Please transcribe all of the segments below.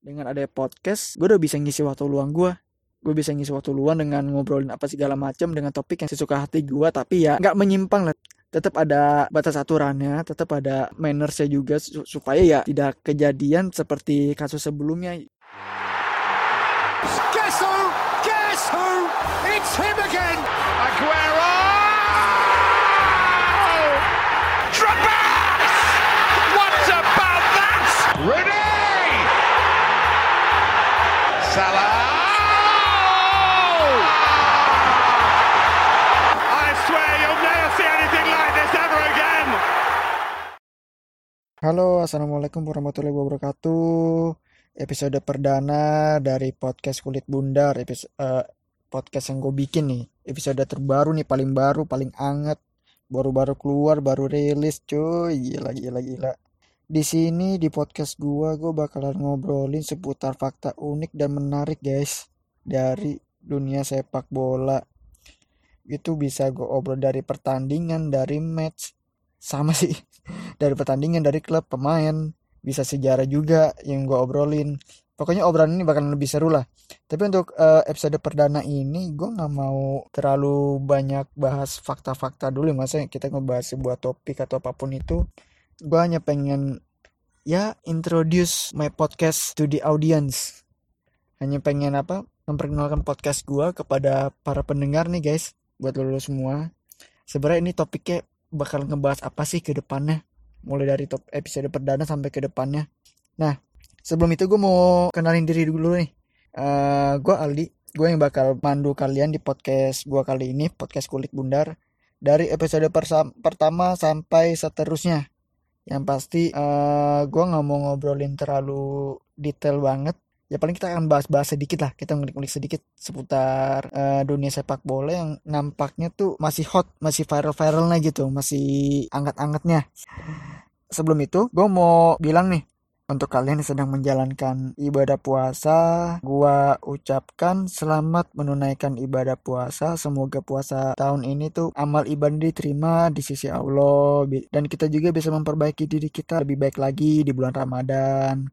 dengan ada podcast gue udah bisa ngisi waktu luang gue gue bisa ngisi waktu luang dengan ngobrolin apa segala macam dengan topik yang sesuka hati gue tapi ya nggak menyimpang lah. Tetap ada batas aturannya tetap ada mannersnya juga supaya ya tidak kejadian seperti kasus sebelumnya. Guess Halo assalamualaikum warahmatullahi wabarakatuh. Episode perdana dari podcast kulit bundar episode uh, podcast yang gue bikin nih. Episode terbaru nih paling baru paling anget. Baru-baru keluar baru rilis cuy. Gila gila gila. Di sini di podcast gue gue bakalan ngobrolin seputar fakta unik dan menarik guys dari dunia sepak bola. Itu bisa gue obrol dari pertandingan dari match sama sih. Dari pertandingan dari klub pemain. Bisa sejarah juga yang gue obrolin. Pokoknya obrolan ini bakalan lebih seru lah. Tapi untuk uh, episode perdana ini gue nggak mau terlalu banyak bahas fakta-fakta dulu masa kita ngebahas sebuah topik atau apa pun itu. Gue hanya pengen ya introduce my podcast to the audience. Hanya pengen apa memperkenalkan podcast gue kepada para pendengar nih guys. Buat lo semua. Sebenarnya ini topiknya bakal ngebahas apa sih ke depannya mulai dari top episode perdana sampai ke depannya. Nah, sebelum itu gue mau kenalin diri dulu nih. Uh, gue Aldi, gue yang bakal mandu kalian di podcast gue kali ini, podcast kulit bundar. Dari episode pertama sampai seterusnya. Yang pasti uh, gue nggak mau ngobrolin terlalu detail banget. Ya paling kita akan bahas-bahas sedikit lah, kita ngulik-ngulik sedikit seputar uh, dunia sepak bola yang nampaknya tuh masih hot, masih viral-viralnya gitu, masih anget-angetnya sebelum itu gue mau bilang nih untuk kalian yang sedang menjalankan ibadah puasa, gua ucapkan selamat menunaikan ibadah puasa. Semoga puasa tahun ini tuh amal ibadah diterima di sisi Allah dan kita juga bisa memperbaiki diri kita lebih baik lagi di bulan Ramadan.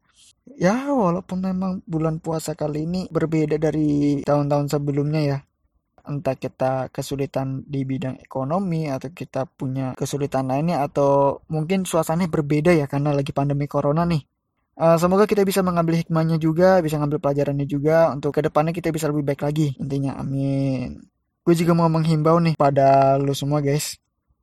Ya, walaupun memang bulan puasa kali ini berbeda dari tahun-tahun sebelumnya ya entah kita kesulitan di bidang ekonomi atau kita punya kesulitan lainnya atau mungkin suasananya berbeda ya karena lagi pandemi corona nih. Uh, semoga kita bisa mengambil hikmahnya juga, bisa ngambil pelajarannya juga untuk ke depannya kita bisa lebih baik lagi. Intinya amin. Gue juga mau menghimbau nih pada lo semua guys.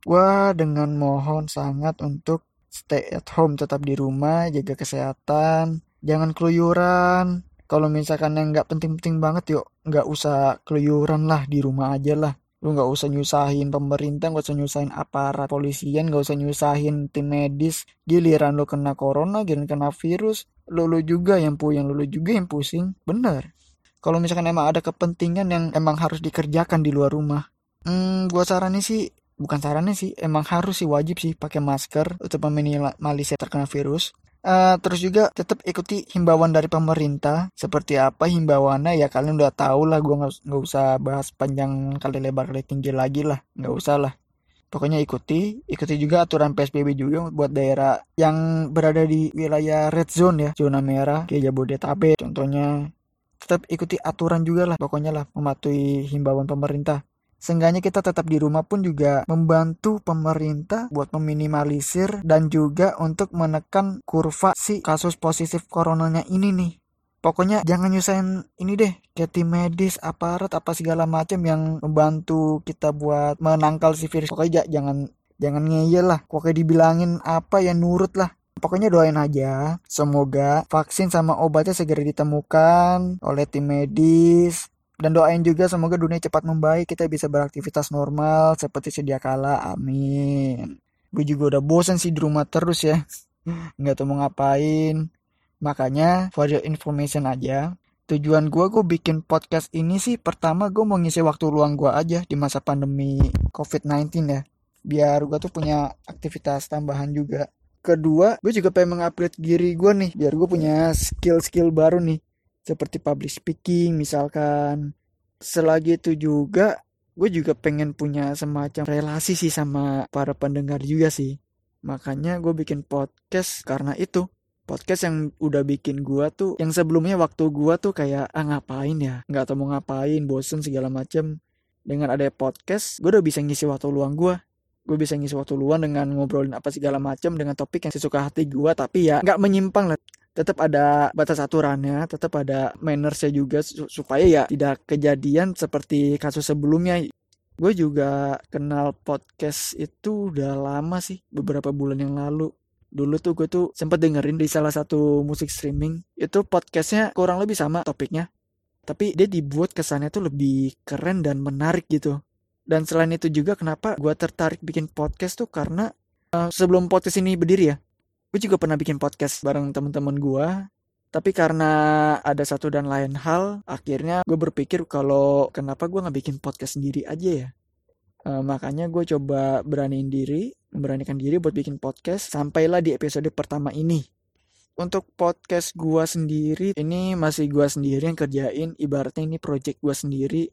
Gue dengan mohon sangat untuk stay at home tetap di rumah, jaga kesehatan, jangan keluyuran, kalau misalkan yang nggak penting-penting banget yuk. Nggak usah keluyuran lah di rumah aja lah. Lu nggak usah nyusahin pemerintah nggak usah nyusahin aparat polisian nggak usah nyusahin tim medis. Giliran lu kena corona giliran kena virus lu, lu juga yang puyeng lu, lu juga yang pusing. Bener. Kalau misalkan emang ada kepentingan yang emang harus dikerjakan di luar rumah. Hmm gua saranin sih bukan sarannya sih emang harus sih wajib sih pakai masker. Untuk meminimalisir terkena virus Uh, terus juga tetap ikuti himbauan dari pemerintah. Seperti apa himbauannya? Ya kalian udah tahu lah gue nggak usah bahas panjang kali lebar kali tinggi lagi lah. Nggak usah lah. Pokoknya ikuti. Ikuti juga aturan psbb juga buat daerah yang berada di wilayah red zone ya. Zona merah kayak jabodetabek contohnya. Tetap ikuti aturan juga lah pokoknya lah mematuhi himbauan pemerintah Seenggaknya kita tetap di rumah pun juga membantu pemerintah buat meminimalisir dan juga untuk menekan kurva si kasus positif coronanya ini nih. Pokoknya jangan nyusahin ini deh, tim medis, aparat, apa segala macam yang membantu kita buat menangkal si virus. Pokoknya jangan jangan ngeyel lah. Pokoknya dibilangin apa ya nurut lah. Pokoknya doain aja, semoga vaksin sama obatnya segera ditemukan oleh tim medis dan doain juga semoga dunia cepat membaik, kita bisa beraktivitas normal seperti sedia kala. Amin. Gue juga udah bosan sih di rumah terus ya. Nggak tahu mau ngapain. Makanya, for your information aja, tujuan gue gue bikin podcast ini sih pertama gue mau ngisi waktu luang gue aja di masa pandemi COVID-19 ya. Biar gue tuh punya aktivitas tambahan juga. Kedua, gue juga pengen mengupgrade diri gue nih. Biar gue punya skill-skill baru nih seperti public speaking misalkan. Selagi itu juga gue juga pengen punya semacam relasi sih sama para pendengar juga sih. Makanya gue bikin podcast karena itu. Podcast yang udah bikin gua tuh yang sebelumnya waktu gua tuh kayak ah ngapain ya? Nggak tahu mau ngapain bosen segala macem. Dengan ada podcast gue udah bisa ngisi waktu luang gua gue bisa ngisi waktu luang dengan ngobrolin apa segala macem dengan topik yang sesuka hati gua tapi ya nggak menyimpang lah tetap ada batas aturannya, tetap ada mannersnya juga supaya ya tidak kejadian seperti kasus sebelumnya. Gue juga kenal podcast itu udah lama sih, beberapa bulan yang lalu. Dulu tuh gue tuh sempet dengerin di salah satu musik streaming. Itu podcastnya kurang lebih sama topiknya tapi dia dibuat kesannya tuh lebih keren dan menarik gitu. Dan selain itu juga kenapa gue tertarik bikin podcast tuh karena uh, sebelum podcast ini berdiri ya gue juga pernah bikin podcast bareng teman-teman gue tapi karena ada satu dan lain hal akhirnya gue berpikir kalau kenapa gue nggak bikin podcast sendiri aja ya uh, makanya gue coba beraniin diri memberanikan diri buat bikin podcast sampailah di episode pertama ini. Untuk podcast gua sendiri ini masih gua sendiri yang kerjain ibaratnya ini project gua sendiri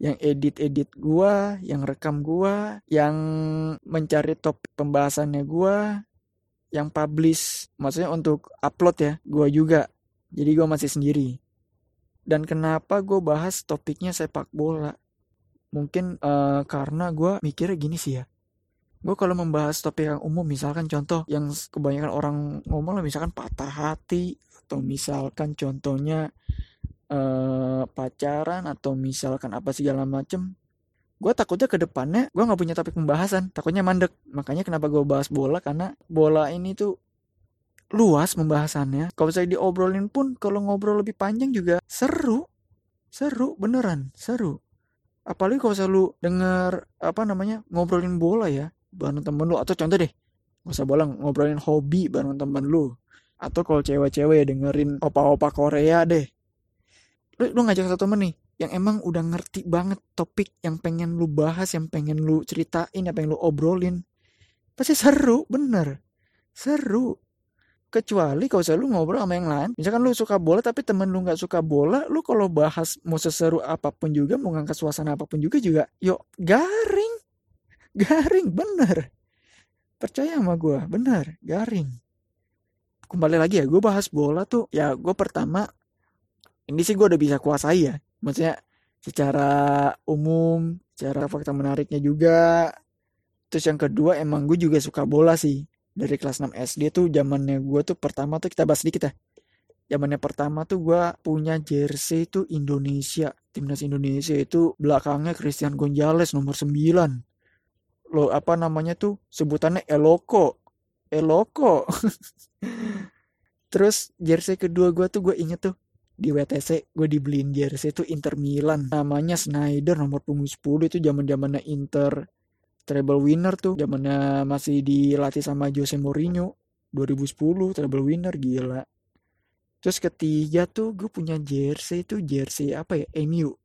yang edit-edit gua, yang rekam gua, yang mencari topik pembahasannya gua, yang publish maksudnya untuk upload ya, gua juga. Jadi gua masih sendiri. Dan kenapa gue bahas topiknya sepak bola? Mungkin uh, karena gue mikirnya gini sih ya gue kalau membahas topik yang umum misalkan contoh yang kebanyakan orang ngomong lah misalkan patah hati atau misalkan contohnya eh, pacaran atau misalkan apa segala macem gue takutnya ke depannya gue nggak punya topik pembahasan takutnya mandek. Makanya kenapa gue bahas bola? Karena bola ini tuh luas pembahasannya. Kalau saya diobrolin pun kalau ngobrol lebih panjang juga seru. Seru beneran seru. Apalagi kalau selalu dengar apa namanya ngobrolin bola ya bareng temen lu. Atau contoh deh gak usah bolang ngobrolin hobi bareng temen lu. Atau kalau cewek-cewek ya dengerin opa-opa Korea deh. Lu, lu ngajak satu temen nih yang emang udah ngerti banget topik yang pengen lu bahas yang pengen lu ceritain yang pengen lu obrolin. Pasti seru bener. Seru. Kecuali kalau lu ngobrol sama yang lain. Misalkan lu suka bola tapi temen lu nggak suka bola lu kalau bahas mau seseru apa pun juga mau ngangkat suasana apa pun juga juga yuk garing. Garing bener. Percaya sama gue bener garing. Kembali lagi ya gue bahas bola tuh ya gue pertama ini sih gue udah bisa kuasai ya maksudnya secara umum secara fakta menariknya juga. Terus yang kedua emang gue juga suka bola sih. Dari kelas 6 SD tuh zamannya gue tuh pertama tuh kita bahas sedikit ya. Zamannya pertama tuh gue punya jersey tuh Indonesia. Timnas Indonesia itu belakangnya Christian Gonzalez nomor 9 lo apa namanya tuh sebutannya Eloko. Eloko. Terus jersey kedua gue tuh gue inget tuh di WTC gue dibeliin jersey itu Inter Milan. Namanya Snyder nomor punggung 10 itu zaman zamannya Inter. Treble winner tuh. Zamannya masih dilatih sama Jose Mourinho. 2010 treble winner gila. Terus ketiga tuh gue punya jersey itu jersey apa ya? MU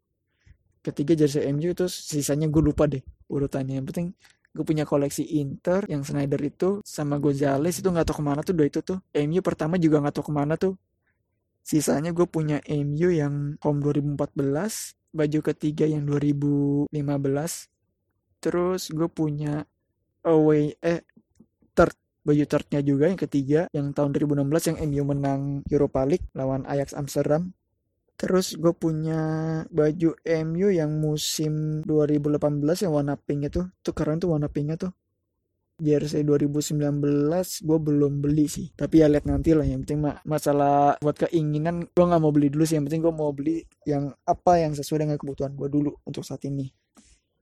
ketiga jersey MU terus sisanya gue lupa deh urutannya. Yang penting gue punya koleksi Inter yang Snyder itu sama Gonzales itu nggak tahu ke mana tuh dua itu tuh. MU pertama juga nggak tahu ke mana tuh sisanya gue punya MU yang home 2014 baju ketiga yang 2015 terus gue punya away eh third baju thirdnya juga yang ketiga yang tahun 2016 yang MU menang Europa League lawan Ajax Amsterdam Terus gue punya baju MU yang musim 2018 yang warna pink itu. Tuh keren tuh warna pinknya tuh. Jersey 2019 gue belum beli sih. Tapi ya lihat nanti lah. Yang penting masalah buat keinginan gue nggak mau beli dulu sih. Yang penting gue mau beli yang apa yang sesuai dengan kebutuhan gue dulu untuk saat ini.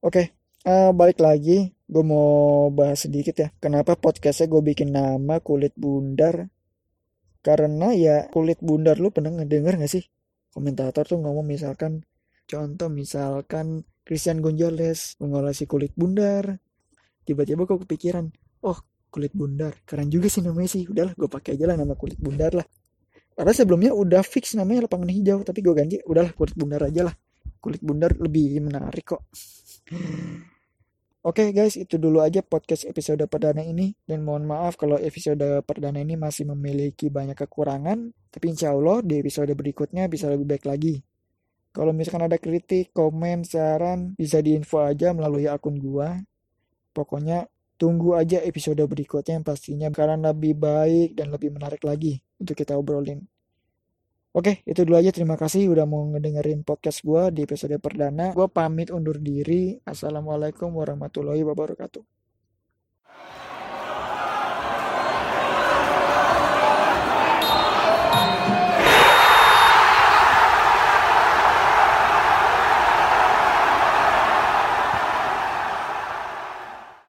Oke, okay, uh, eh, balik lagi. Gue mau bahas sedikit ya. Kenapa podcastnya gue bikin nama kulit bundar? Karena ya kulit bundar lu pernah ngedenger gak sih? komentator tuh ngomong misalkan contoh misalkan Christian Gonzalez mengolesi kulit bundar tiba-tiba kok kepikiran oh kulit bundar keren juga sih namanya sih udahlah gue pakai aja lah nama kulit bundar lah karena sebelumnya udah fix namanya lapangan hijau tapi gue ganti udahlah kulit bundar aja lah kulit bundar lebih menarik kok Oke okay guys, itu dulu aja podcast episode perdana ini. Dan mohon maaf kalau episode perdana ini masih memiliki banyak kekurangan. Tapi insya Allah di episode berikutnya bisa lebih baik lagi. Kalau misalkan ada kritik, komen, saran, bisa diinfo aja melalui akun gua. Pokoknya tunggu aja episode berikutnya yang pastinya bakalan lebih baik dan lebih menarik lagi untuk kita obrolin. Oke, itu dulu aja. Terima kasih udah mau ngedengerin podcast gue di episode perdana. Gue pamit undur diri. Assalamualaikum warahmatullahi wabarakatuh.